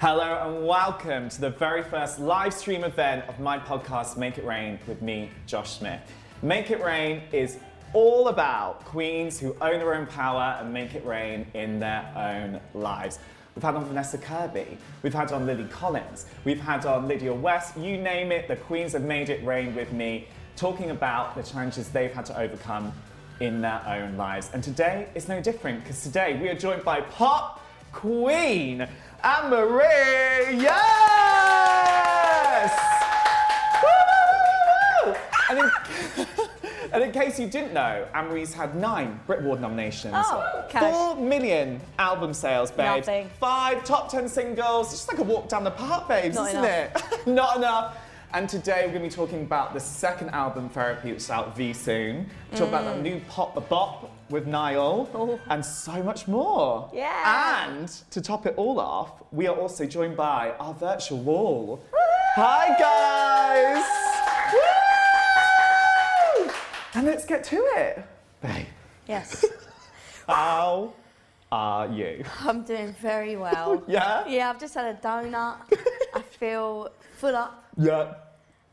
Hello and welcome to the very first live stream event of my podcast, Make It Rain, with me, Josh Smith. Make It Rain is all about queens who own their own power and make it rain in their own lives. We've had on Vanessa Kirby, we've had on Lily Collins, we've had on Lydia West, you name it, the queens have made it rain with me, talking about the challenges they've had to overcome in their own lives. And today is no different because today we are joined by pop queen Anne Marie. In case you didn't know, Anne Marie's had nine Brit Award nominations. Oh, cash. Four million album sales, babes. Nothing. Five top ten singles. It's just like a walk down the park, babes, Not isn't it? Not enough. And today we're going to be talking about the second album, Therapy, which is out V soon. Talk about that mm. new pop bop with Niall Oh. and so much more. Yeah. And to top it all off, we are also joined by our virtual wall. Hi guys! Get to it. Babe, Yes, how are you? I'm doing very well. Yeah? Yeah, I've just had a donut. I feel full up, Yeah.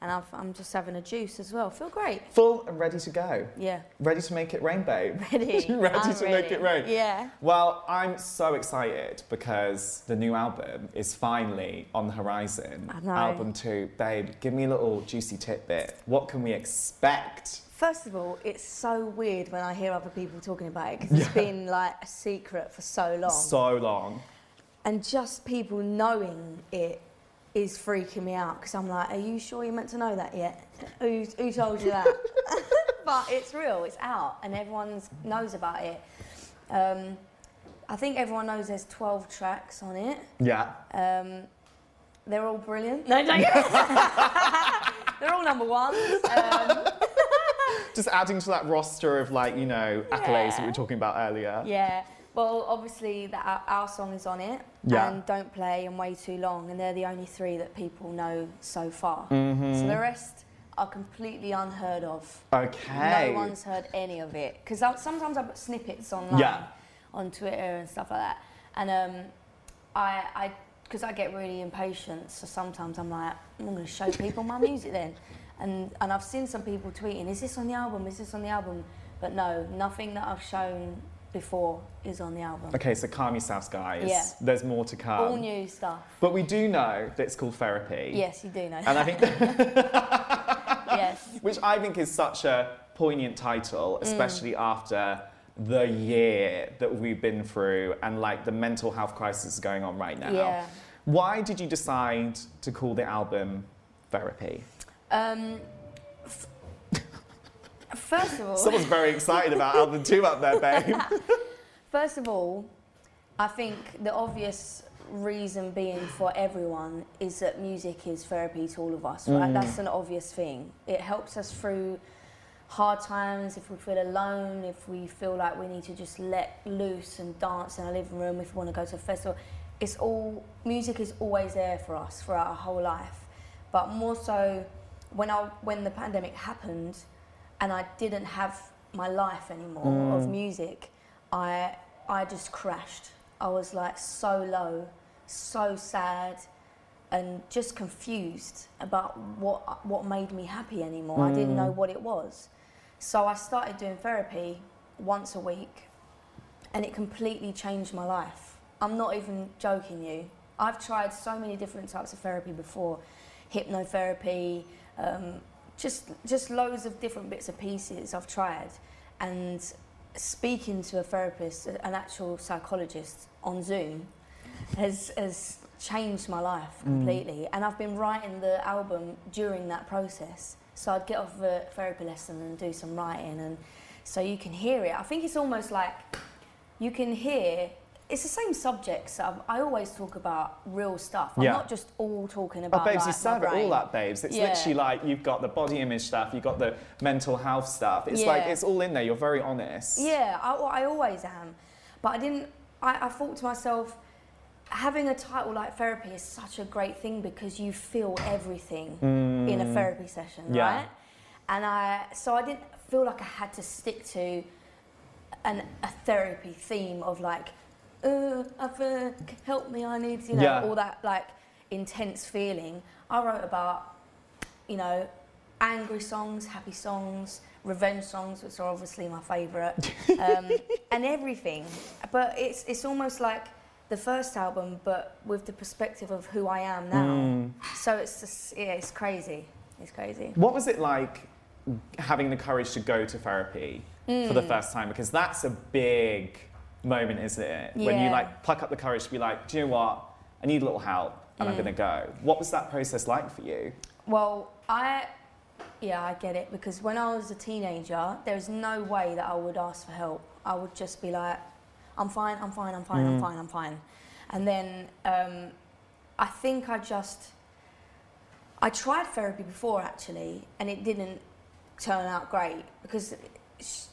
and I've, I'm just having a juice as well. Feel great. Full and ready to go. Yeah, Ready to make it rain, babe. ready. Ready I'm to make it rain? Yeah. Well, I'm so excited because the new album is finally on the horizon. I know. Album two. Babe, give me a little juicy tidbit. What can we expect? First of all, it's so weird when I hear other people talking about it because it's Yeah. been like a secret for so long, So long. and just people knowing it is freaking me out because I'm like, are you sure you're meant to know that yet? Who, who told you that? but it's real, it's out, and everyone knows about it. Um, I think everyone knows there's 12 tracks on it. Yeah. Um, they're all brilliant. No, don't They're all number ones. Um, Just adding to that roster of like, you know, accolades that we were talking about earlier. yeah. Well, obviously, our, our song is on it, Yeah. and Don't Play and Way Too Long, and they're the only three that people know so far. Mm-hmm. So the rest are completely unheard of. Okay. No one's heard any of it because sometimes I put snippets online Yeah. on Twitter and stuff like that, and um, I, I, because I get really impatient, so sometimes I'm like, I'm going to show people my music then, and and I've seen some people tweeting, is this on the album? Is this on the album? But no, nothing that I've shown before is on the album. Okay, so calm yourselves, guys. Yeah. There's more to come. All new stuff. But we do know that it's called therapy. Yes, you do know. And I think yes. which I think is such a poignant Mm. title, especially after the year that we've been through and like the mental health crisis going on right now. Yeah. Why did you decide to call the album Therapy? Um, f- first of all, Someone's very excited about album two up there, babe. First of all, I think the obvious reason being for everyone is that music is therapy to all of us, right? That's an obvious thing. It helps us through hard times, if we feel alone, if we feel like we need to just let loose and dance in our living room, if we want to go to a festival. It's all music is always there for us throughout our whole life. But more so when I when the pandemic happened and I didn't have my life anymore of mm. music, I I just crashed. I was like so low, so sad, and just confused about what what made me happy anymore. I didn't know mm. what it was. So I started doing therapy once a week, and it completely changed my life. I'm not even joking you. I've tried so many different types of therapy before, hypnotherapy, um, just just loads of different bits and pieces I've tried, and speaking to a therapist, an actual psychologist on Zoom, has has changed my life completely. And I've been writing the album during that process. So I'd get off a therapy lesson and do some writing, and so you can hear it. I think it's almost like you can hear. It's the same subjects. I, I always talk about real stuff. I'm Yeah. not just all talking about. Oh, babes, like, you serve it all up, babes. It's Yeah. literally like you've got the body image stuff, you've got the mental health stuff. It's like it's all in there. You're very honest. Yeah, I, I always am. But I didn't, I, I thought to myself, having a title like therapy is such a great thing because you feel everything in a mm. therapy session, Yeah. right? And I so I didn't feel like I had to stick to an, a therapy theme of like, uh, I've, uh, help me, I need, you know, Yeah. all that like intense feeling. I wrote about, you know, angry songs, happy songs, revenge songs, which are obviously my favourite, um, and everything. But it's it's almost like the first album, but with the perspective of who I am now. Mm. So it's just yeah, it's crazy. It's crazy. What was it like having the courage to go to therapy for the Mm. first time? Because that's a big moment, isn't it? When you like pluck up the courage to be like, do you know what? I need a little help and I'm Mm. going to go. What was that process like for you? Well, I, yeah, I get it because when I was a teenager, there was no way that I would ask for help. I would just be like, I'm fine, I'm fine, I'm fine, Mm. I'm fine, I'm fine. And then um, I think I just, I tried therapy before actually, and it didn't turn out great because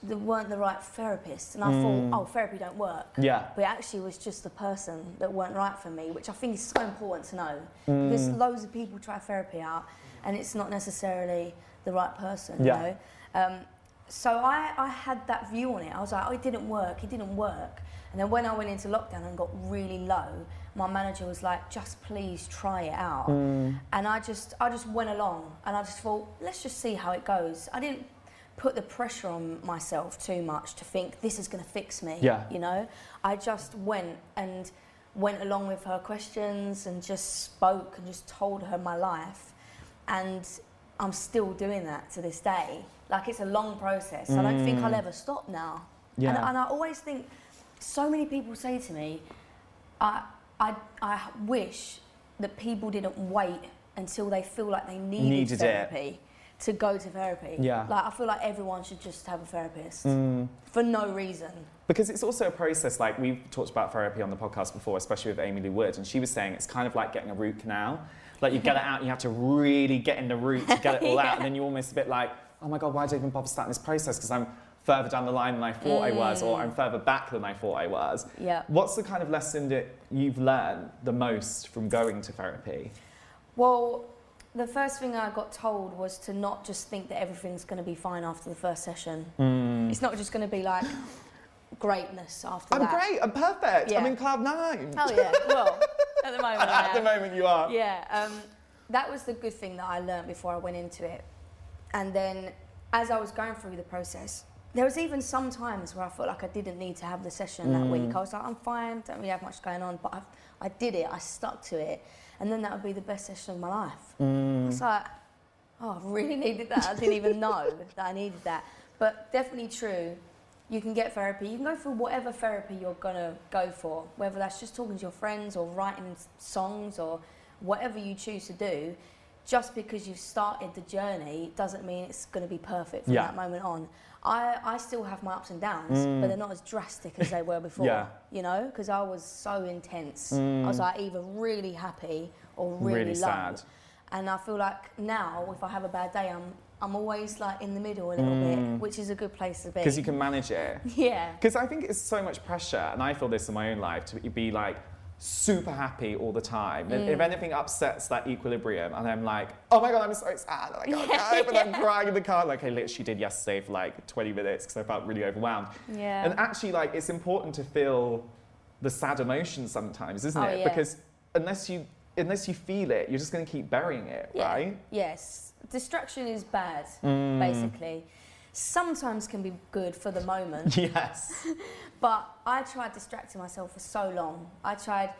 there weren't the right therapists. And I Mm. thought, oh, therapy don't work. Yeah. But actually it actually was just the person that weren't right for me, which I think is so important to know. Because Mm. loads of people try therapy out and it's not necessarily the right person, Yeah. you know. Um, so I, I had that view on it. I was like, oh, it didn't work, it didn't work. And then when I went into lockdown and got really low, my manager was like, just please try it out. Mm. And I just, I just went along and I just thought, let's just see how it goes. I didn't put the pressure on myself too much to think this is going to fix me. Yeah. You know, I just went and went along with her questions and just spoke and just told her my life. And I'm still doing that to this day. Like it's a long process. I don't think I'll Mm. ever stop now. Yeah. And, and I always think, so many people say to me, I, I, I wish that people didn't wait until they feel like they needed, Needed it. To go to therapy. Yeah. Like I feel like everyone should just have a therapist Mm. for no reason. Because it's also a process, like we've talked about therapy on the podcast before, especially with Aimee Lou Wood, and she was saying it's kind of like getting a root canal. Like you get it out, you have to really get in the root to get it all out, and then you're almost a bit like, oh my God, why did I even bother starting this process? Because I'm further down the line than I thought I was, or I'm further back than I thought I was. Yeah. What's the kind of lesson that you've learned the most from going to therapy? Well, the first thing I got told was to not just think that everything's going to be fine after the first session. Mm. It's not just going to be like greatness after I'm that. great, I'm perfect, I'm in cloud nine. Oh yeah. Well, at the moment. I At the moment you are. Yeah, um, that was the good thing that I learned before I went into it. And then as I was going through the process, there was even some times where I felt like I didn't need to have the session that Mm. week. I was like, I'm fine, don't really have much going on, but I, I did it, I stuck to it. And then that would be the best session of my life. Mm. It's like, oh, I really needed that. I didn't even know that I needed that. But definitely true. You can get therapy. You can go through whatever therapy you're gonna go for, whether that's just talking to your friends or writing songs or whatever you choose to do. Just because you've started the journey doesn't mean it's going to be perfect from Yeah. that moment on. I, I still have my ups and downs, Mm. but they're not as drastic as they were before. Yeah. You know, because I was so intense. Mm. I was like either really happy or really, Really sad. And I feel like now, if I have a bad day, I'm I'm always like in the middle a little Mm. bit, which is a good place to be. Because you can manage it. yeah. Because I think it's so much pressure, and I feel this in my own life, to be like super happy all the time. And If Mm. anything upsets that equilibrium, and I'm like, oh my god, I'm so sad, and I can't go, but I'm crying in the car, like I literally did yesterday for like 20 minutes because I felt really overwhelmed. Yeah. And actually, like, it's important to feel the sad emotions sometimes, isn't Oh, it? yeah. Because unless you unless you feel it, you're just going to keep burying it, Yeah. right? Yes. Distraction is bad, Mm. basically. Sometimes can be good for the moment, Yes. but I tried distracting myself for so long. I tried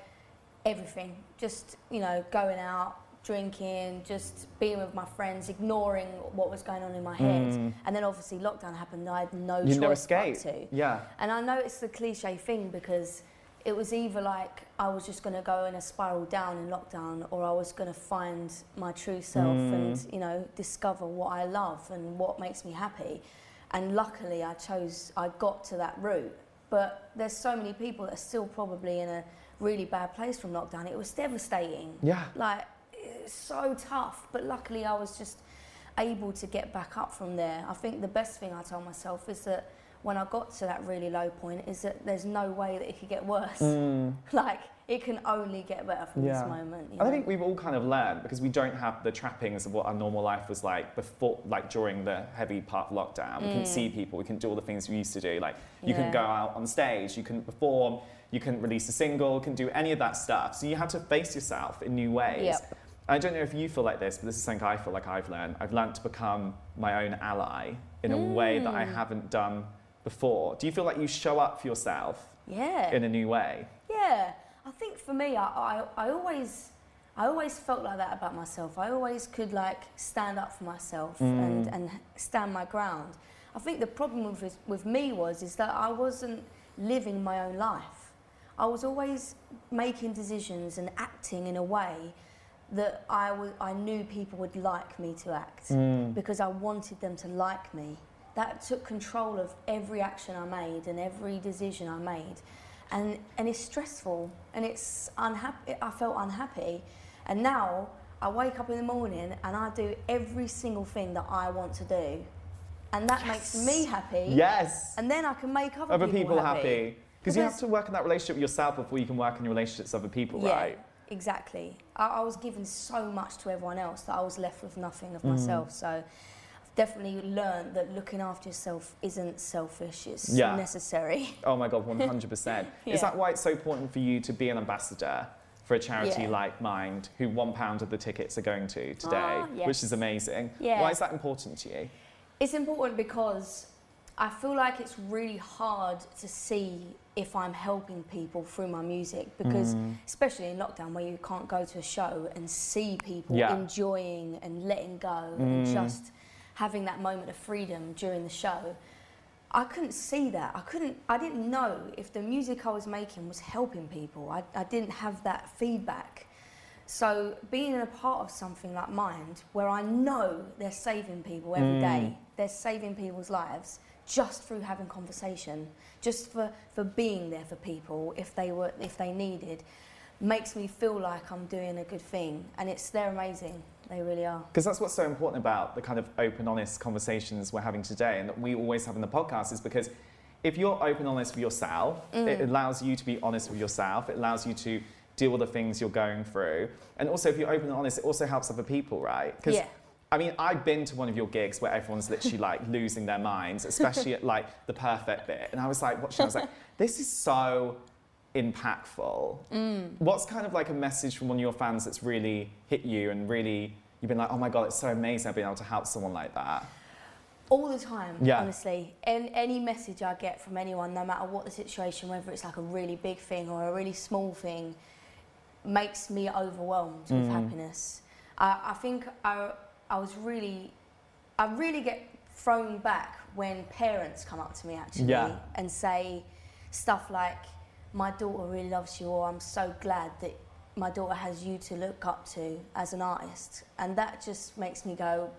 everything, just you know, going out, drinking, just being with my friends, ignoring what was going on in my head. Mm. And then obviously lockdown happened. and I had no You choice no but escape. to. Yeah. And I know it's the cliche thing because it was either like I was just going to go in a spiral down in lockdown or I was going to find my true self Mm. and, you know, discover what I love and what makes me happy. And luckily I chose, I got to that route. But there's so many people that are still probably in a really bad place from lockdown. It was devastating. Yeah. Like, it's so tough. But luckily I was just able to get back up from there. I think the best thing I told myself is that when I got to that really low point is that there's no way that it could get worse. Mm. like it can only get better from Yeah. this moment. You I think we've all kind of learned because we don't have the trappings of what our normal life was like before, like during the heavy part of lockdown. We couldn't see people, we couldn't do all the things we used to do. Like you couldn't Mm. Go out on stage, you couldn't perform, you couldn't release a single, couldn't do any of that stuff. So you had to face yourself in new ways. Yep. I don't know if you feel like this, but this is something I feel like I've learned. I've learned to become my own ally in a way that I Mm. haven't done before. Do you feel like you show up for yourself yeah. in a new way? Yeah, I think for me, I, I, I always, I always felt like that about myself. I always could like stand up for myself and, mm. and stand my ground. I think the problem with with me was is that I wasn't living my own life. I was always making decisions and acting in a way that I I knew people would like me to act mm. because I wanted them to like me. That took control of every action I made and every decision I made. And, and it's stressful and it's unhappy. I felt unhappy. And now I wake up in the morning and I do every single thing that I want to do. And that makes me happy. Yes. And then I can make other, other people happy. happy. Because you have to work in that relationship with yourself before you can work in your relationships with other people, right? Exactly. I, I was given so much to everyone else that I was left with nothing Mm. of myself. So definitely learned that looking after yourself isn't selfish, it's Yeah. necessary. Oh my God, 100%. Yeah. Is that why it's so important for you to be an ambassador for a charity Yeah. like Mind, who one pound of the tickets are going to today, Ah, which is amazing? Yeah. Why is that important to you? It's important because I feel like it's really hard to see if I'm helping people through my music because Mm. especially in lockdown where you can't go to a show and see people Yeah. enjoying and letting go Mm. and just having that moment of freedom during the show. I couldn't see that. I couldn't I didn't know if the music I was making was helping people. I, I didn't have that feedback. So being a part of something like Mind, where I know they're saving people every day, mm. they're saving people's lives just through having conversation, just for, for being there for people if they were if they needed, makes me feel like I'm doing a good thing. And it's they're amazing. They really are. Because that's what's so important about the kind of open, honest conversations we're having today and that we always have in the podcast is because if you're open, honest with yourself, it Mm. allows you to be honest with yourself. It allows you to deal with the things you're going through. And also, if you're open and honest, it also helps other people, right? 'Cause, Yeah. I mean, I've been to one of your gigs where everyone's literally like losing their minds, especially at like the perfect bit. And I was like watching, I was like, this is so impactful. Mm. What's kind of like a message from one of your fans that's really hit you and really you've been like, oh my god, it's so amazing I've been able to help someone like that. all the time Yeah. honestly and any message i get from anyone no matter what the situation whether it's like a really big thing or a really small thing makes me overwhelmed with Mm. happiness I, I think I, I was really i really get thrown back when parents come up to me actually Yeah. and say stuff like my daughter really loves you or i'm so glad that my daughter has you to look up to as an artist and that just makes me go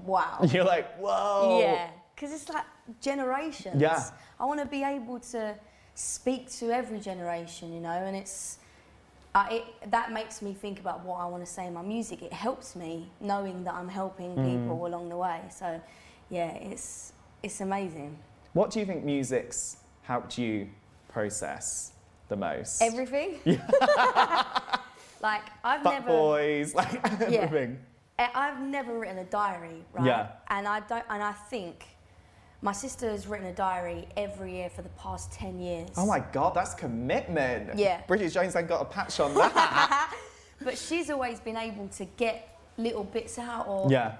wow You're like, whoa. yeah, because it's like generations. Yeah. I want to be able to speak to every generation, you know, and it's uh, it, that makes me think about what I want to say in my music. It helps me knowing that I'm helping Mm. people along the way. So, yeah, it's it's amazing. What do you think music's helped you process the most? Everything. like I've Fuck never. boys, like everything. I- I've never written a diary, right? Yeah. And I don't, and I think my sister has written a diary every year for the past ten years. Oh my god, that's commitment. Yeah. Bridget Jones ain't got a patch on that. But she's always been able to get little bits out, or yeah.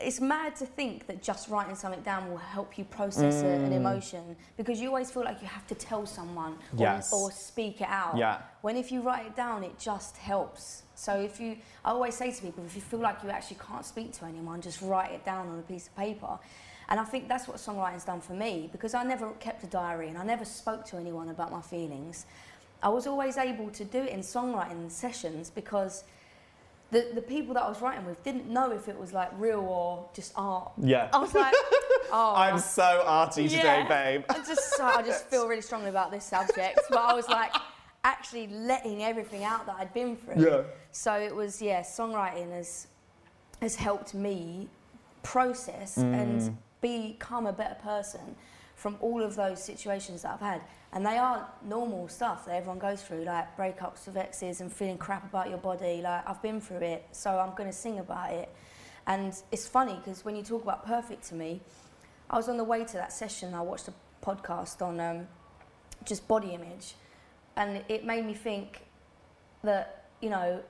It's mad to think that just writing something down will help you process a- an Mm. emotion because you always feel like you have to tell someone or, Yes. or speak it out. Yeah. When if you write it down, it just helps. So if you, I always say to people, if you feel like you actually can't speak to anyone, just write it down on a piece of paper. And I think that's what songwriting's done for me because I never kept a diary and I never spoke to anyone about my feelings. I was always able to do it in songwriting sessions because the, the people that I was writing with didn't know if it was like real or just art. Yeah. I was like, oh, I'm so arty today, Yeah. babe. I just so, I just feel really strongly about this subject, but I was like actually letting everything out that I'd been through. Yeah. So it was yeah, songwriting has has helped me process Mm. and become a better person from all of those situations that I've had. And they are normal stuff that everyone goes through, like breakups with exes and feeling crap about your body. Like, I've been through it, so I'm going to sing about it. And it's funny because when you talk about perfect to me, I was on the way to that session, I watched a podcast on um, just body image, and it made me think that, you know,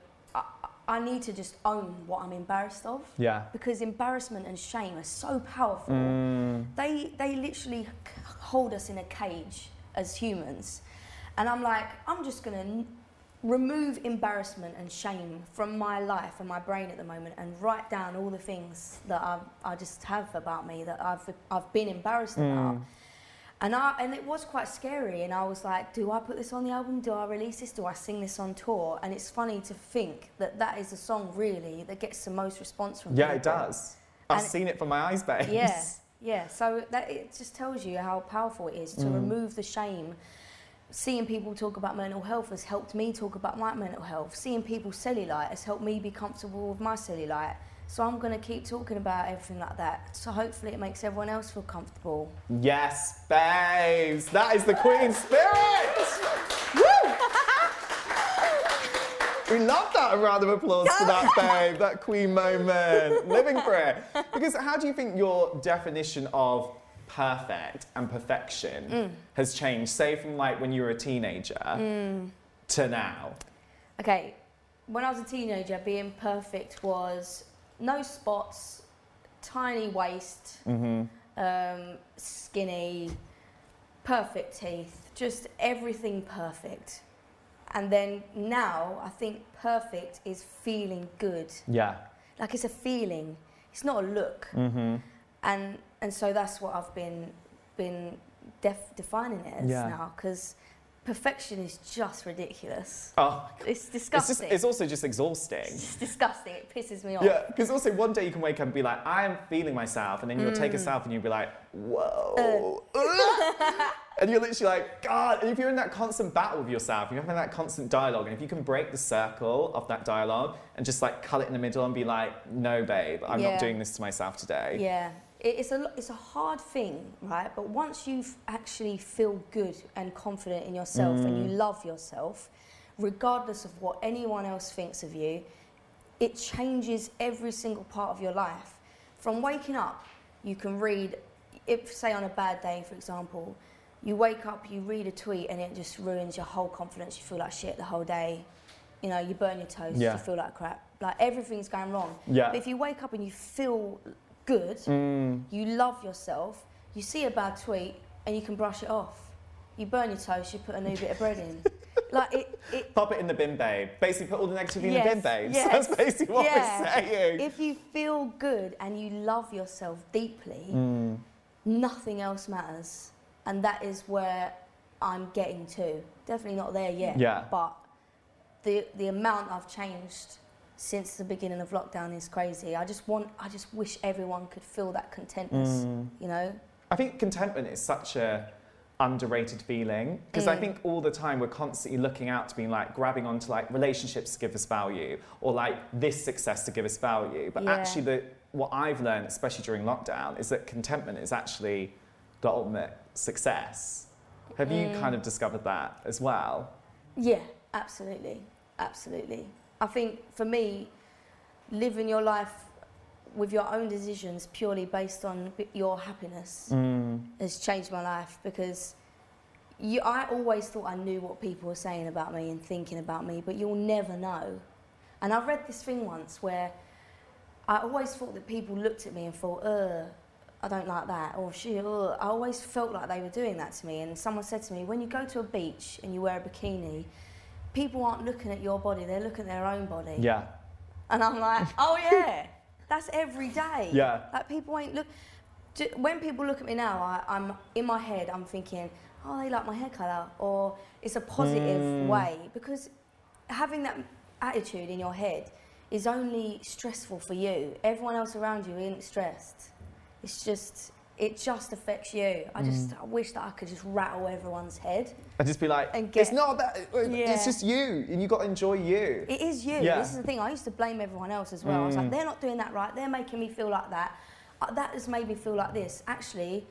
I need to just own what I'm embarrassed of Yeah. because embarrassment and shame are so powerful. Mm. They they literally hold us in a cage as humans, and I'm like, I'm just gonna remove embarrassment and shame from my life and my brain at the moment, and write down all the things that I I just have about me that I've I've been embarrassed about. And I and it was quite scary. And I was like, do I put this on the album? Do I release this? Do I sing this on tour? And it's funny to think that that is the song really that gets the most response from Yeah, people. it does. I've And- seen it from my eyes, babes. Yeah, yeah. So that it just tells you how powerful it is to Mm. remove the shame. Seeing people talk about mental health has helped me talk about my mental health. Seeing people cellulite has helped me be comfortable with my cellulite. So I'm going to keep talking about everything like that. So hopefully it makes everyone else feel comfortable. Yes, babes. That is the Queen spirit. Woo! We love that. A round of applause for that, babe. That Queen moment. Living for it. Because how do you think your definition of perfect and perfection Mm. has changed, say, from like when you were a teenager Mm. to now? Okay, when I was a teenager, being perfect was no spots, tiny waist, Mm-hmm. um, skinny, perfect teeth, just everything perfect. And then now, I think perfect is feeling good. Yeah. Like it's a feeling, it's not a look. Mm-hmm. And and so that's what I've been been def- defining it as Yeah. now because perfection is just ridiculous. Oh, It's it's, disgusting. just, it's also just exhausting. It's disgusting. It pisses me off. Yeah, because also one day you can wake up and be like, I am feeling myself, and then you'll Mm. take a selfie and you'll be like, whoa. Uh. and you're literally like, God. And if you're in that constant battle with yourself, you're having that constant dialogue, and if you can break the circle of that dialogue and just like cut it in the middle and be like, no, babe, I'm Yeah. not doing this to myself today. Yeah, it's a it's a hard thing, right? But once you actually feel good and confident in yourself and you mm. love yourself, regardless of what anyone else thinks of you, it changes every single part of your life. From waking up, you can read, if say on a bad day, for example, you wake up, you read a tweet, and it just ruins your whole confidence. You feel like shit the whole day. You know, you burn your toast. Yeah. You feel like crap. Like everything's going wrong. Yeah. But if you wake up and you feel good, Mm, you love yourself, you see a bad tweet and you can brush it off. You burn your toast, you put a new bit of bread in. like it, it pop it in the bin, babe. Basically, put all the negativity in the bin, Yes, babes. yes, That's basically what yeah. we're saying. if you feel good and you love yourself deeply, Mm, nothing else matters. And that is where I'm getting to. Definitely not there yet. Yeah. But the the amount I've changed since the beginning of lockdown is crazy. I just want I just wish everyone could feel that contentness. mm. You know? I think contentment is such a underrated feeling because I Mm. think all the time we're constantly looking out to being like grabbing onto like relationships to give us value or like this success to give us value. But Yeah. actually, the what I've learned, especially during lockdown, is that contentment is actually the ultimate success. Have you Mm. kind of discovered that as well? Yeah, absolutely. Absolutely. I think for me, living your life with your own decisions purely based on your happiness Mm. has changed my life because you, I always thought I knew what people were saying about me and thinking about me, but you'll never know. And I read this thing once where I always thought that people looked at me and thought, uh, I don't like that, or she, uh. I always felt like they were doing that to me. And someone said to me, when you go to a beach and you wear a bikini, people aren't looking at your body, they're looking at their own body. Yeah. And I'm like, oh yeah, that's every day. Yeah. Like people ain't look. When people look at me now, I, I'm in my head. I'm thinking, oh, they like my hair colour, or it's a positive Mm. way because having that attitude in your head is only stressful for you. Everyone else around you isn't stressed. It's just. It just affects you. I just Mm. I wish that I could just rattle everyone's head. And just be like, And it's not that, Yeah. it's just you, and you got to enjoy you. It is you. Yeah. This is the thing. I used to blame everyone else as well. I was like, Mm. they're not doing that right. They're making me feel like that. Uh, that has made me feel like this. Actually,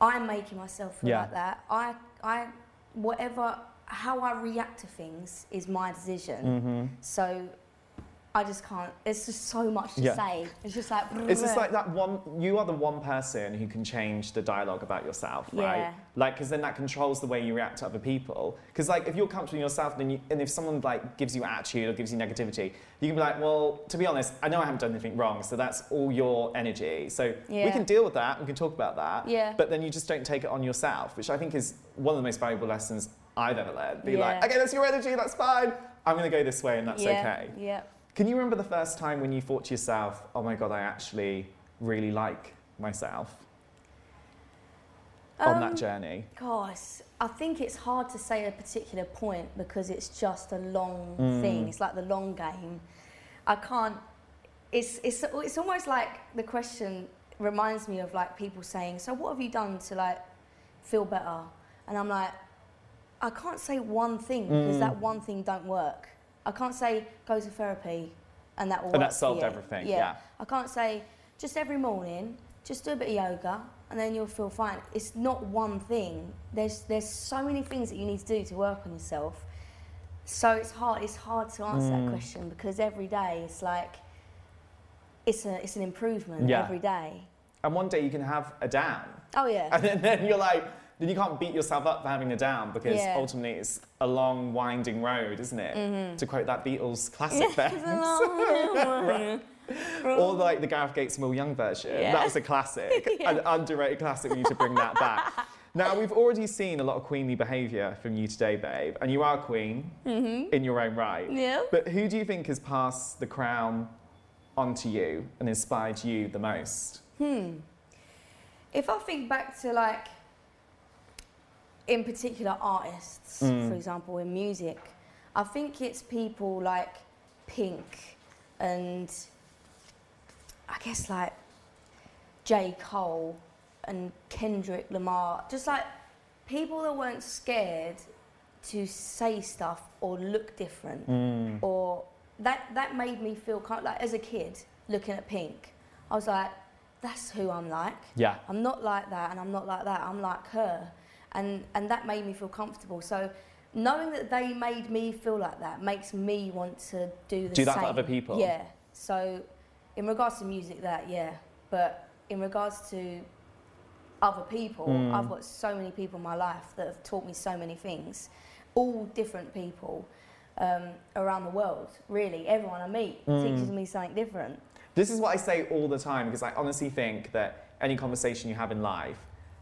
I'm making myself feel Yeah. like that. I, I, whatever, how I react to things is my decision. Mm-hmm. So I just can't. It's just so much to Yeah. say. It's just like. It's just like that one. You are the one person who can change the dialogue about yourself, right? Yeah. Like, because then that controls the way you react to other people. Because like, if you're comfortable in yourself, then you, and if someone like gives you attitude or gives you negativity, you can be like, well, to be honest, I know I haven't done anything wrong, so that's all your energy. So we Yeah. can deal with that. We can talk about that. Yeah. But then you just don't take it on yourself, which I think is one of the most valuable lessons I've ever learned. Be like, Yeah. okay, that's your energy. That's fine. I'm going to go this way, and that's yeah, okay. Yeah. Can you remember the first time when you thought to yourself, oh my God, I actually really like myself on that Um, journey? Gosh, I think it's hard to say a particular point because it's just a long Mm. thing. It's like the long game. I can't. It's it's it's almost like the question reminds me of like people saying, "So what have you done to like feel better?" And I'm like, I can't say one thing because Mm. that one thing don't work. I can't say go to therapy and that will And that solved everything, yeah. I can't say just every morning, just do a bit of yoga and then you'll feel fine. It's not one thing. There's there's so many things that you need to do to work on yourself. So it's hard. It's hard to answer Mm. that question because every day it's like it's a it's an improvement Yeah. every day. And one day you can have a down. Oh yeah. And then, then you're like, then you can't beat yourself up for having a down because Yeah. ultimately it's a long, winding road, isn't it? Mm-hmm. To quote that Beatles classic there. Long way. Or like the Gareth Gates Will Young version. Yeah. That was a classic, an underrated classic. We need to bring that back. Now, we've already seen a lot of queenly behaviour from you today, babe, and you are queen in your own right. Mm-hmm. Yeah. But who do you think has passed the crown onto you and inspired you the most? Hmm. If I think back to like, in particular, artists, Mm. for example, in music, I think it's people like Pink and I guess like J. Cole and Kendrick Lamar, just like people that weren't scared to say stuff or look different Mm. or that that made me feel kind of like as a kid looking at Pink, I was like, that's who I'm like. Yeah. I'm not like that, and I'm not like that. I'm like her, and and that made me feel comfortable. So knowing that they made me feel like that makes me want to do the Do same. that for other people? Yeah. So in regards to music, that yeah, but in regards to other people, Mm. I've got so many people in my life that have taught me so many things, all different people um, around the world. Really, everyone I meet Mm. teaches me something different. This is what I say all the time because I honestly think that any conversation you have in life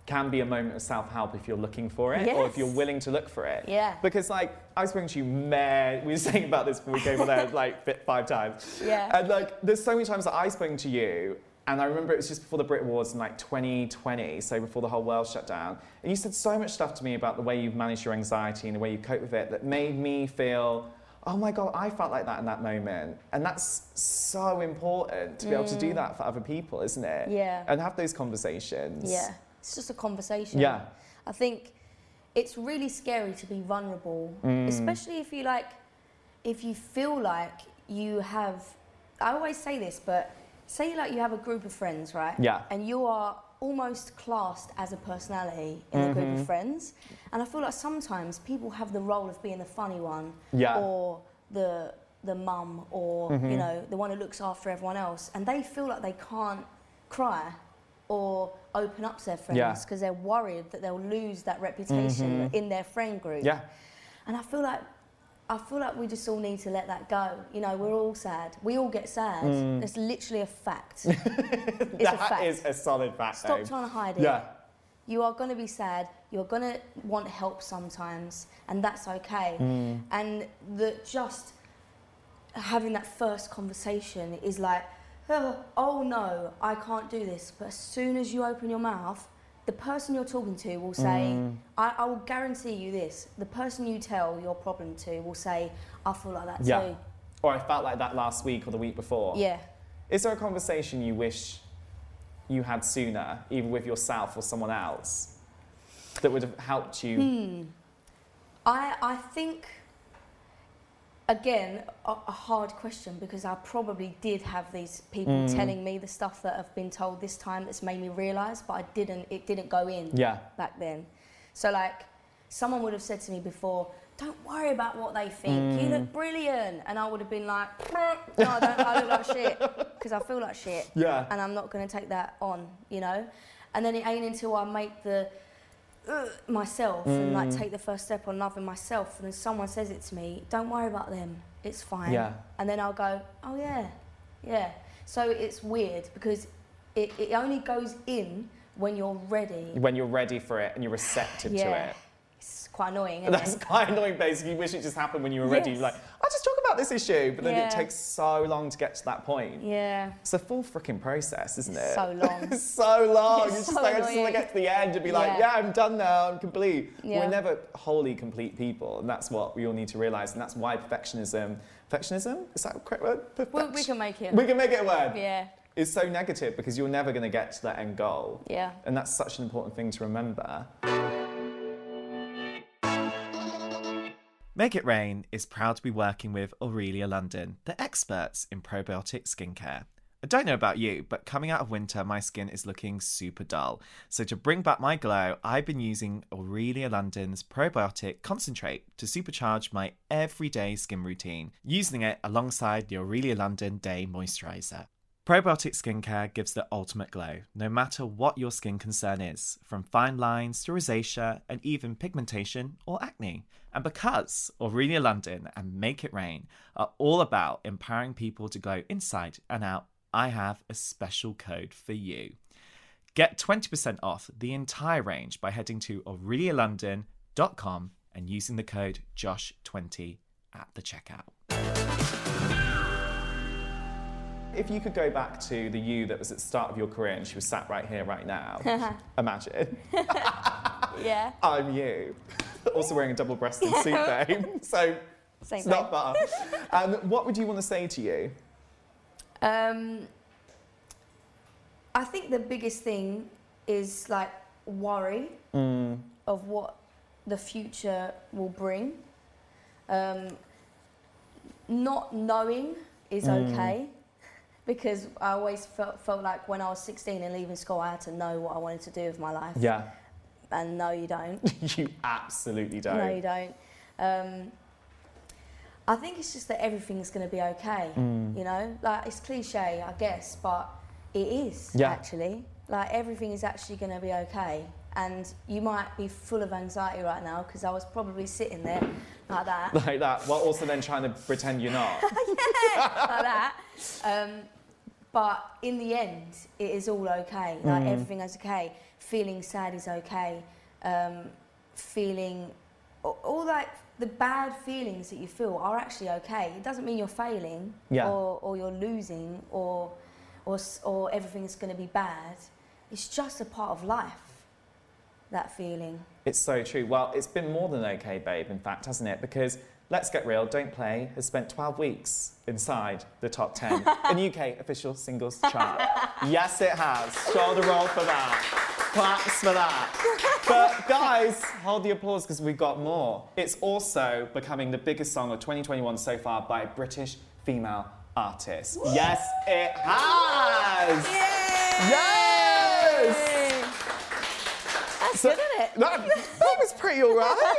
can be a moment of self-help if you're looking for it or if you're willing to look for it. Yeah. Because like I've spoken to you mad. We were saying about this before we came on there like five times. Yeah. And like there's so many times that I've spoken to you and I remember it was just before the Brit Awards in like 2020, so before the whole world shut down. And you said so much stuff to me about the way you've managed your anxiety and the way you cope with it that made me feel, oh my God, I felt like that in that moment. And that's so important to be able to do that for other people, isn't it? Mm. Yeah. And have those conversations. Yeah, it's just a conversation. Yeah. I think it's really scary to be vulnerable, Mm. especially if you like, if you feel like you have. I always say this, but say like you have a group of friends, right? Yeah. And you are almost classed as a personality in the group Mm-hmm. of friends, and I feel like sometimes people have the role of being the funny one, Yeah. or the the mum, or Mm-hmm. you know the one who looks after everyone else, and they feel like they can't cry or open up to their friends Yeah. because they're worried that they'll lose that reputation in their friend group. Mm-hmm. Yeah. And I feel like I feel like we just all need to let that go. You know, we're all sad. We all get sad. It's literally a fact. it's a Mm. Fact. is a solid fact. Stop babe. trying to hide it. Yeah. You are going to be sad. You're going to want help sometimes, and that's okay. Mm. And that just having that first conversation is like, oh, no, I can't do this. But as soon as you open your mouth, the person you're talking to will say, Mm. I, I will guarantee you this. The person you tell your problem to will say, I feel like that Yeah. too. Or I felt like that last week or the week before. Yeah. Is there a conversation you wish you had sooner, either with yourself or someone else, that would have helped you? Hmm. I, I think again a, a hard question because I probably did have these people Mm. telling me the stuff that I've been told this time that's made me realise, but I didn't. It didn't go in Yeah. back then. So like, someone would have said to me before, "Don't worry about what they think. You Mm. look brilliant," and I would have been like, "No, I don't. I look like shit because I feel like shit." Yeah. and I'm not going to take that on, you know. And then it ain't until I make the uh, myself and like Mm. take the first step on loving myself, and then someone says it to me, "Don't worry about them. It's fine." Yeah. And then I'll go, "Oh yeah, yeah." So it's weird because it, it only goes in when you're ready. When you're ready for it and you're receptive to Yeah. it. It's quite annoying. Isn't That's it? quite annoying, basically. You wish it just happened when you were ready. Yes. Like, I'll just talk about this issue. But then Yeah. it takes so long to get to that point. Yeah. It's a full freaking process, isn't it? So long. it's so long. It's You're just so like, I just want to get to the end and be like, Yeah. yeah, I'm done now. I'm complete. Yeah. We're never wholly complete people. And that's what we all need to realize. And that's why perfectionism, perfectionism? Is that a correct word? We, can make it. We can make it a word. Yeah. It's so negative because you're never going to get to that end goal. Yeah. And that's such an important thing to remember. Make It Rain is proud to be working with Aurelia London, the experts in probiotic skincare. I don't know about you, but coming out of winter, my skin is looking super dull. So, to bring back my glow, I've been using Aurelia London's probiotic concentrate to supercharge my everyday skin routine, using it alongside the Aurelia London Day Moisturizer. Probiotic skincare gives the ultimate glow, no matter what your skin concern is, from fine lines to rosacea and even pigmentation or acne. And because Aurelia London and Make It Rain are all about empowering people to glow inside and out, I have a special code for you. Get 20% off the entire range by heading to aurelialondon.com and using the code JOSH20 at the checkout. If you could go back to the you that was at the start of your career and she was sat right here, right now, imagine, Yeah. I'm you. also wearing a double breasted suit, babe. So Same it's not far. Um, what would you want to say to you? Um, I think the biggest thing is like worry Mm, of what the future will bring. Um, not knowing is Mm. okay because I always felt, felt like when I was 16 and leaving school, I had to know what I wanted to do with my life. yeah, And no, you don't. you absolutely don't. No, you don't. Um, I think it's just that everything's going to be okay. Mm. You know, like it's cliche, I guess, but it is Yeah. actually. Like everything is actually going to be okay. And you might be full of anxiety right now because I was probably sitting there like that, Like that, while also then trying to pretend you're not. like that. Um, but in the end, it is all okay. Like Mm. everything is okay. Feeling sad is okay. Um, feeling all, all like the bad feelings that you feel are actually okay. It doesn't mean you're failing Yeah. or, or you're losing or or or everything's going to be bad. It's just a part of life. That feeling. It's so true. Well, it's been more than okay, babe, in fact, hasn't it? Because Let's Get Real, Don't Play has spent 12 weeks inside the top 10 in UK official singles chart. yes, it has. Shoulder roll for that. Claps for that. But guys, hold the applause because we've got more. It's also becoming the biggest song of 2021 so far by a British female artist. Yes, it has. Yes. That's So- good, isn't it? That, that was pretty all right.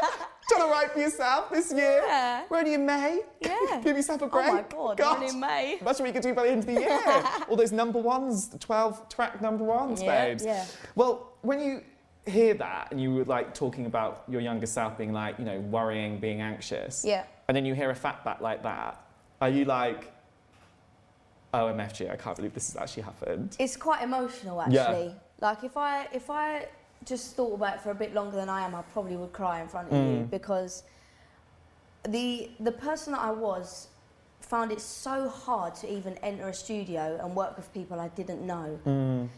Done all right for yourself this year. Yeah. We're only in May. Yeah. Give yourself a break. Oh my God, we're only in May. That's what you could do by the end of the year. all those number ones, 12 track number ones, Yeah, babes. yeah. Well, when you hear that and you were like talking about your younger self being like, you know, worrying, being anxious. Yeah. And then you hear a fat back like that, are you like, oh, MFG, I can't believe this has actually happened? It's quite emotional actually. Yeah. actually. Like if I if I just thought about it for a bit longer than I am, I probably would cry in front of you Mm. because the the person that I was found it so hard to even enter a studio and work with people I didn't know. Mm.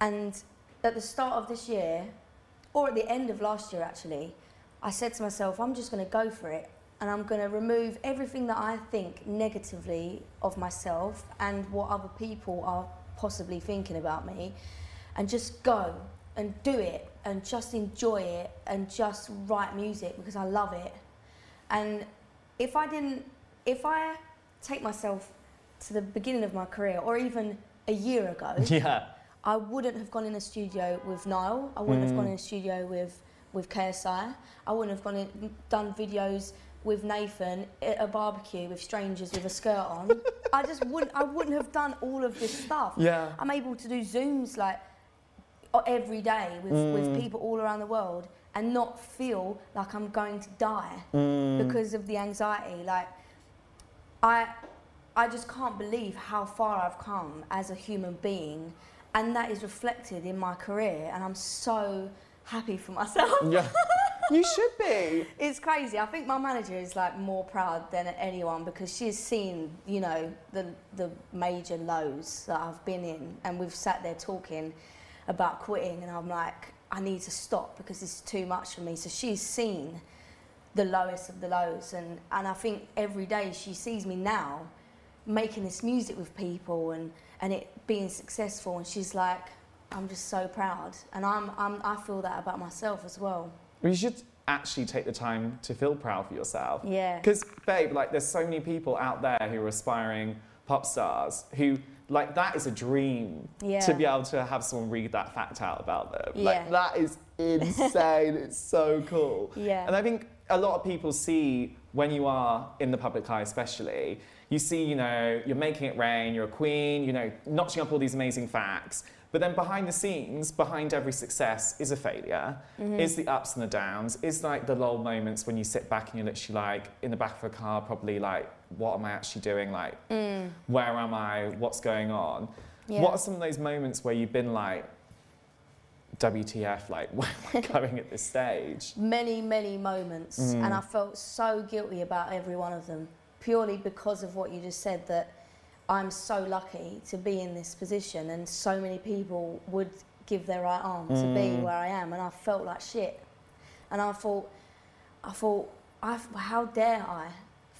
And at the start of this year, or at the end of last year actually, I said to myself, I'm just going to go for it. And I'm going to remove everything that I think negatively of myself and what other people are possibly thinking about me and just go and do it and just enjoy it and just write music because I love it. And if I didn't if I take myself to the beginning of my career, or even a year ago, Yeah. I wouldn't have gone in a studio with Niall. I wouldn't have gone mm. in a studio with with KSI. I wouldn't have gone in, done videos with Nathan at a barbecue with strangers with a skirt on. I just wouldn't. I wouldn't have done all of this stuff. Yeah. I'm able to do zooms like every day with, with mm. people all around the world and not feel like I'm going to die mm. because of the anxiety. Like I I just can't believe how far I've come as a human being and that is reflected in my career and I'm so happy for myself. Yeah. you should be. It's crazy. I think my manager is like more proud than anyone because she's seen, you know, the the major lows that I've been in, and we've sat there talking about quitting, and I'm like, I need to stop because it's too much for me. So she's seen the lowest of the lows, and and I think every day she sees me now making this music with people and and it being successful, and she's like, I'm just so proud, and I'm, I'm I feel that about myself as well. Well, you should actually take the time to feel proud for yourself. Yeah. Because, babe, like, there's so many people out there who are aspiring pop stars who, like, that is a dream Yeah. to be able to have someone read that fact out about them. Yeah. Like, that is insane. it's so cool. Yeah. And I think a lot of people see when you are in the public eye, especially, you see, you know, you're making it rain, you're a queen, you know, notching up all these amazing facts. But then behind the scenes, behind every success is a failure, Mm-hmm. is the ups and the downs, is like the lull moments when you sit back and you're literally like in the back of a car, probably like, what am I actually doing? Like, where am I? What's going on? Mm. Yeah. What are some of those moments where you've been like, WTF, like, where am I going at this stage? many, many moments, Mm. and I felt so guilty about every one of them, purely because of what you just said. That I'm so lucky to be in this position, and so many people would give their right arm to be Mm. where I am, and I felt like shit. And I thought, I thought, I, how dare I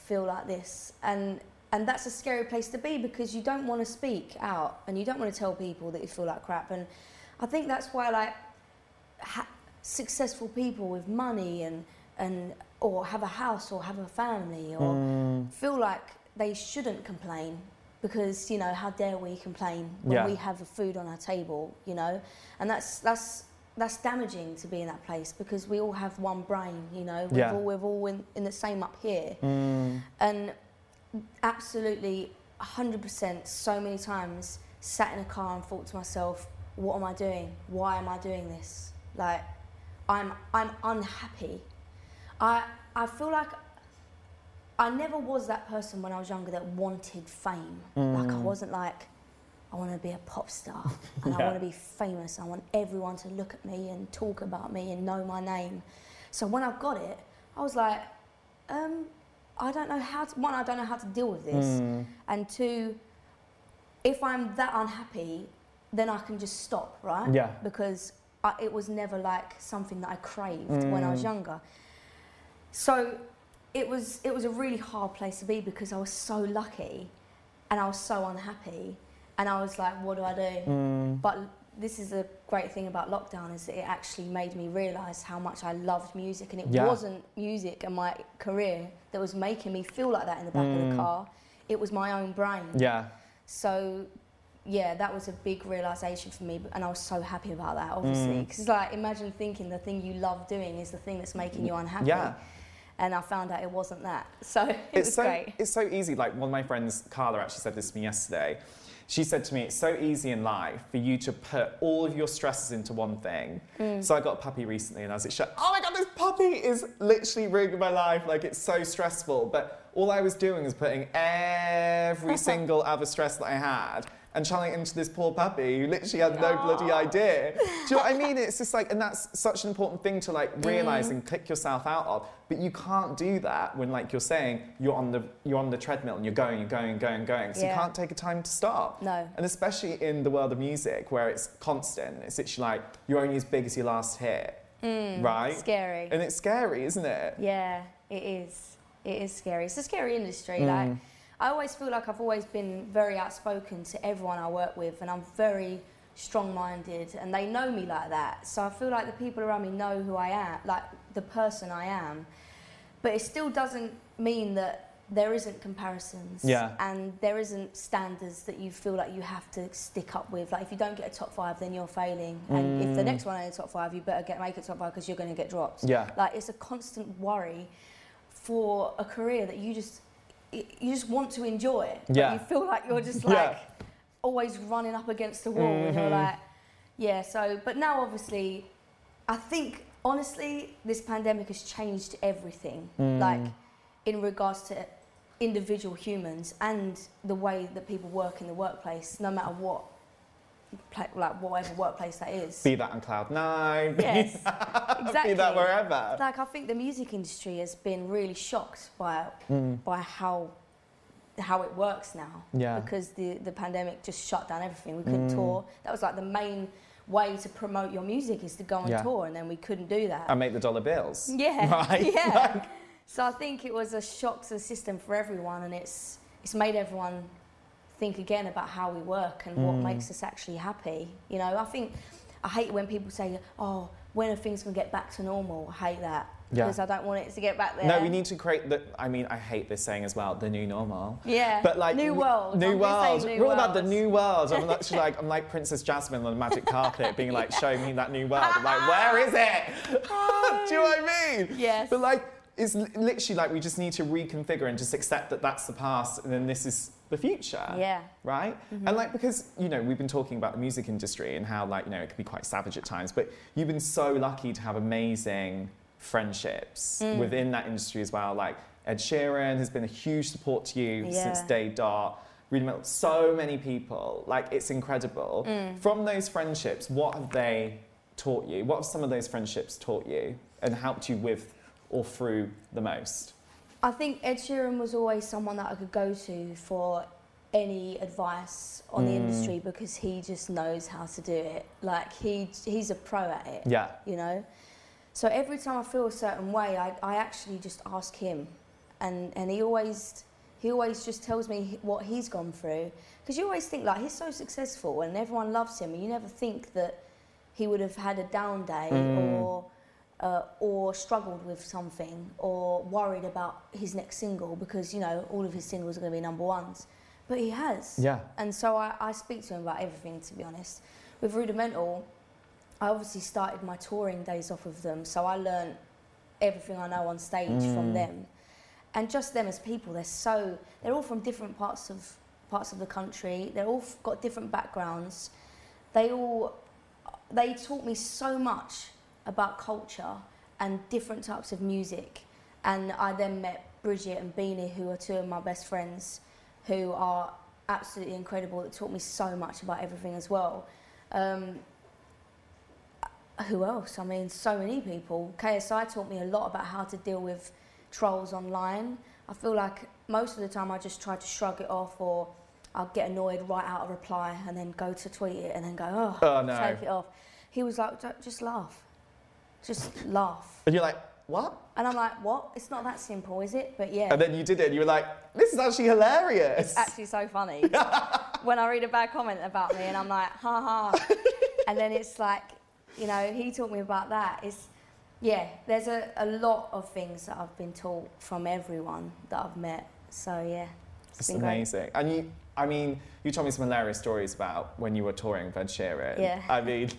feel like this? And and that's a scary place to be because you don't want to speak out, and you don't want to tell people that you feel like crap. And I think that's why, like, ha- successful people with money and and or have a house or have a family or Mm. feel like they shouldn't complain because you know how dare we complain when Yeah. we have food on our table you know and that's that's that's damaging to be in that place because we all have one brain you know? We're Yeah. all, we're all in, in the same up here. Mm. and absolutely 100% so many times sat in a car and thought to myself what am i doing? Why am i doing this? Like i'm i'm unhappy. I i feel like i never was that person when i was younger that wanted fame. Like i wasn't like i want to be a pop star and i want to be famous i want everyone to look at me and talk about me and know my name so when i got it i was like um, I don't know how to, one, I don't know how to deal with this. Mm. And two, if I'm that unhappy, then I can just stop, right? Yeah. Because I, it was never like something that I craved when I was Mm. younger. So it was, it was a really hard place to be because I was so lucky and I was so unhappy. And I was like, what do I do? Mm. But this is a great thing about lockdown is that it actually made me realise how much I loved music and it Yeah. wasn't music and my career that was making me feel like that in the back of Mm. the car. It was my own brain. Yeah. So yeah, that was a big realisation for me and I was so happy about that obviously Mm. because like imagine thinking the thing you love doing is the thing that's making you unhappy. Yeah. And I found out it wasn't that. So it it's was so great. it's so easy. Like one of my friends, Carla, actually said this to me yesterday. She said to me, "It's so easy in life for you to put all of your stresses into one thing." Mm. So I got a puppy recently, and I was like, "Oh my god, this puppy is literally ruining my life. Like it's so stressful." But all I was doing was putting every single other stress that I had and channeling it into this poor puppy who literally had no bloody idea. Do you know what I mean? It's just like, and that's such an important thing to like realize Mm. and kick yourself out of. But you can't do that when, like you're saying, you're on the you're on the treadmill and you're going, you're going, going, going. So you can't take a time to stop. No. And especially in the world of music, where it's constant, it's literally like you're only as big as your last hit, right? Scary. And it's scary, isn't it? Yeah, it is. It is scary. It's a scary industry. Mm. Like, I always feel like I've always been very outspoken to everyone I work with, and I'm very strong-minded, and they know me like that. So I feel like the people around me know who I am, like the person I am. But it still doesn't mean that there isn't comparisons Yeah. and there isn't standards that you feel like you have to stick up with like if you don't get a top five then you're failing and if the Mm. next one ain't a top five you better get make it top five because you're going to get dropped Yeah. like it's a constant worry for a career that you just you just want to enjoy but Yeah. you feel like you're just Yeah. like always running up against the wall and you're like yeah so but now obviously i think honestly this pandemic has changed everything Mm. like in regards to individual humans and the way that people work in the workplace no matter what like whatever workplace that is Be that on cloud nine. be- yes exactly Be that wherever. like I think the music industry has been really shocked by Mm. by how how it works now Yeah. because the the pandemic just shut down everything. We couldn't Mm. tour. That was like the main way to promote your music is to go on Yeah. tour, and then we couldn't do that. And make the dollar bills. yeah, Right? yeah. so I think it was a shock to the system for everyone, and it's it's made everyone think again about how we work and what Mm. makes us actually happy. You know, I think I hate when people say, "Oh, when are things going to get back to normal?" I hate that Yeah. because I don't want it to get back there. No, we need to create the. I mean, I hate this saying as well. The new normal. Yeah. But like new world. new I'm world. new We're all about the new world. I'm actually like I'm like Princess Jasmine on the magic carpet, being like, show me that new world. I'm like, where is it? Do you know what I mean? Yes. But like, it's literally like we just need to reconfigure and just accept that that's the past, and then this is the future. Yeah. Right? Mm-hmm. And like because you know we've been talking about the music industry and how like you know it can be quite savage at times, but you've been so lucky to have amazing friendships Mm. within that industry as well. Like Ed Sheeran has been a huge support to you since day dot. Really, met so many people. Like it's incredible. Mm. From those friendships, what have they taught you? What have some of those friendships taught you and helped you with or through the most? I think Ed Sheeran was always someone that I could go to for any advice on the Mm. industry because he just knows how to do it. Like he he's a pro at it, Yeah. you know. So every time I feel a certain way, I, I actually just ask him, and and he always he always just tells me what he's gone through because you always think like he's so successful and everyone loves him, and you never think that he would have had a down day Mm. or uh, or struggled with something or worried about his next single because you know all of his singles are going to be number ones. But he has. Yeah. and so I, I speak to him about everything to be honest. With rudimental i obviously started my touring days off of them so i learned everything i know on stage from Mm. them. And just them as people they're so they're all from different parts of parts of the country. They're all got different backgrounds. They all they taught me so much about culture and different types of music. And I then met Bridget and Beanie, who are two of my best friends, who are absolutely incredible. That taught me so much about everything as well. Um, who else? I mean, so many people. KSI taught me a lot about how to deal with trolls online. I feel like most of the time I just try to shrug it off or I'll get annoyed, write out a reply, and then go to tweet it and then go, oh, Oh no. take it off. He was like, "Ju- just laugh. Just laugh. And you're like, what? And I'm like, what? It's not that simple, is it? But yeah, And then you did it and you were like, this is actually hilarious. it's actually so funny. when I read a bad comment about me and I'm like, ha ha. and then it's like, you know, he taught me about that. It's, yeah, there's a, a lot of things that I've been taught from everyone that I've met. So yeah, it's It's been great. amazing. And you, I mean, you told me some hilarious stories about when you were touring Ed Sheeran. Yeah. I mean,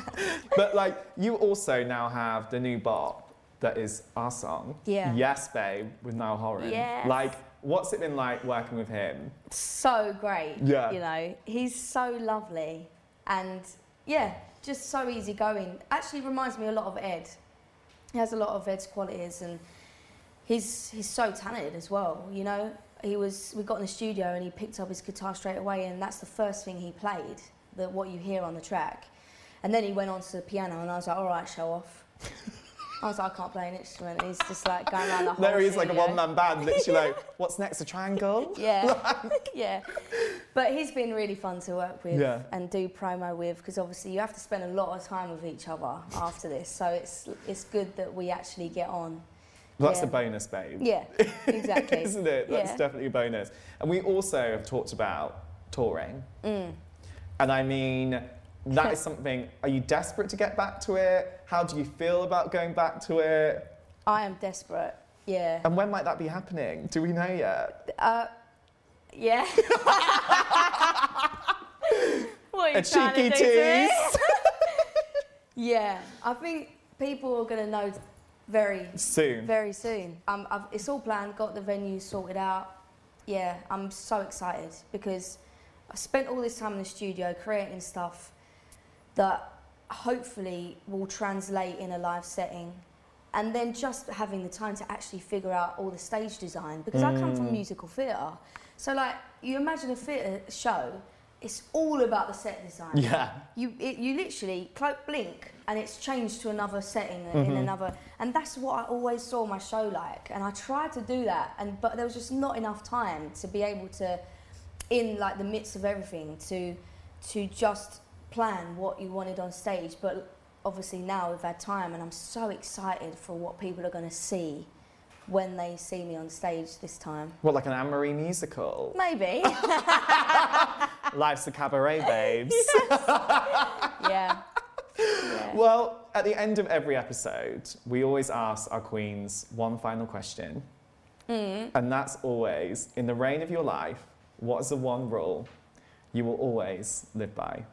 but like, you also now have the new bop that is our song. Yeah. Yes, Babe, with Niall Horan. Yes. Like, what's it been like working with him? so great. Yeah. You know, he's so lovely and yeah, just so easygoing. Actually reminds me a lot of Ed. He has a lot of Ed's qualities and he's he's so talented as well, you know. He was we got in the studio and he picked up his guitar straight away and that's the first thing he played, the what you hear on the track. And then he went on to the piano and I was like, All right, show off. I was like, I can't play an instrument. He's just like going around the whole There he is like a one man band, literally like, what's next, a triangle? Yeah, yeah. But he's been really fun to work with Yeah. and do promo with because obviously you have to spend a lot of time with each other after this. So it's it's good that we actually get on. Well, that's Yeah. a bonus, babe. Yeah, exactly. Isn't it? That's Yeah. definitely a bonus. And we also have talked about touring. Mm. And I mean, that is something. Are you desperate to get back to it? How do you feel about going back to it? I am desperate. Yeah. And when might that be happening? Do we know yet? Uh, yeah. what A cheeky to do to tease. Yeah, I think people are going to know very, Soon. very soon. Um, I've, it's all planned, got the venue sorted out. Yeah, I'm so excited because I spent all this time in the studio creating stuff that hopefully will translate in a live setting. And then just having the time to actually figure out all the stage design because I come from Mm. musical theatre. So, like, you imagine a theatre show, it's all about the set design. Yeah. You it, you literally cloak blink and it's changed to another setting Mhm. in another and that's what I always saw my show like and I tried to do that and but there was just not enough time to be able to in like the midst of everything to to just plan what you wanted on stage but obviously now we've had time and I'm so excited for what people are going to see when they see me on stage this time What, like an Anne Marie musical? maybe Life's a cabaret, babes. yeah yeah Well, at the end of every episode, we always ask our queens one final question. Mm. And that's always in the reign of your life, what is the one rule you will always live by?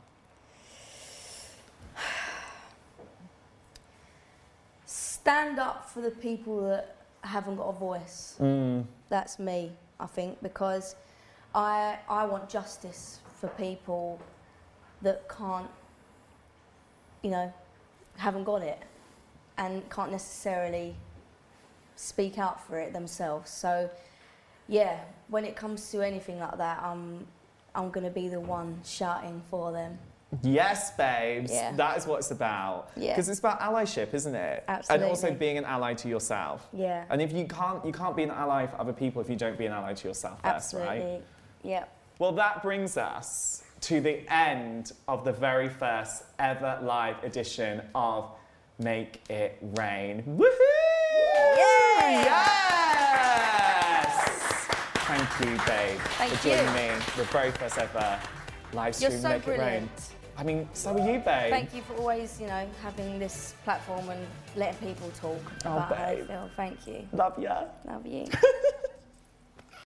Stand up for the people that haven't got a voice. Mm. That's me, I think, because I I want justice for people that can't, you know, haven't got it, and can't necessarily speak out for it themselves. So, yeah, when it comes to anything like that, I'm I'm gonna be the one shouting for them. Yes, babes. Yeah. That is what it's about. Yeah. Because it's about allyship, isn't it? Absolutely. And also being an ally to yourself. Yeah, And if you can't, you can't be an ally for other people if you don't be an ally to yourself first, right? absolutely. Yeah. Well, that brings us to the end of the very first ever live edition of Make It Rain. Woohoo! Yay! Yes! Thank you, babe, Thank for joining you. me. The very first ever live stream so Make It Rain. I mean, so are you, babe. Thank you for always, you know, having this platform and letting people talk Oh, about how they feel. Thank you. Love you. Love you.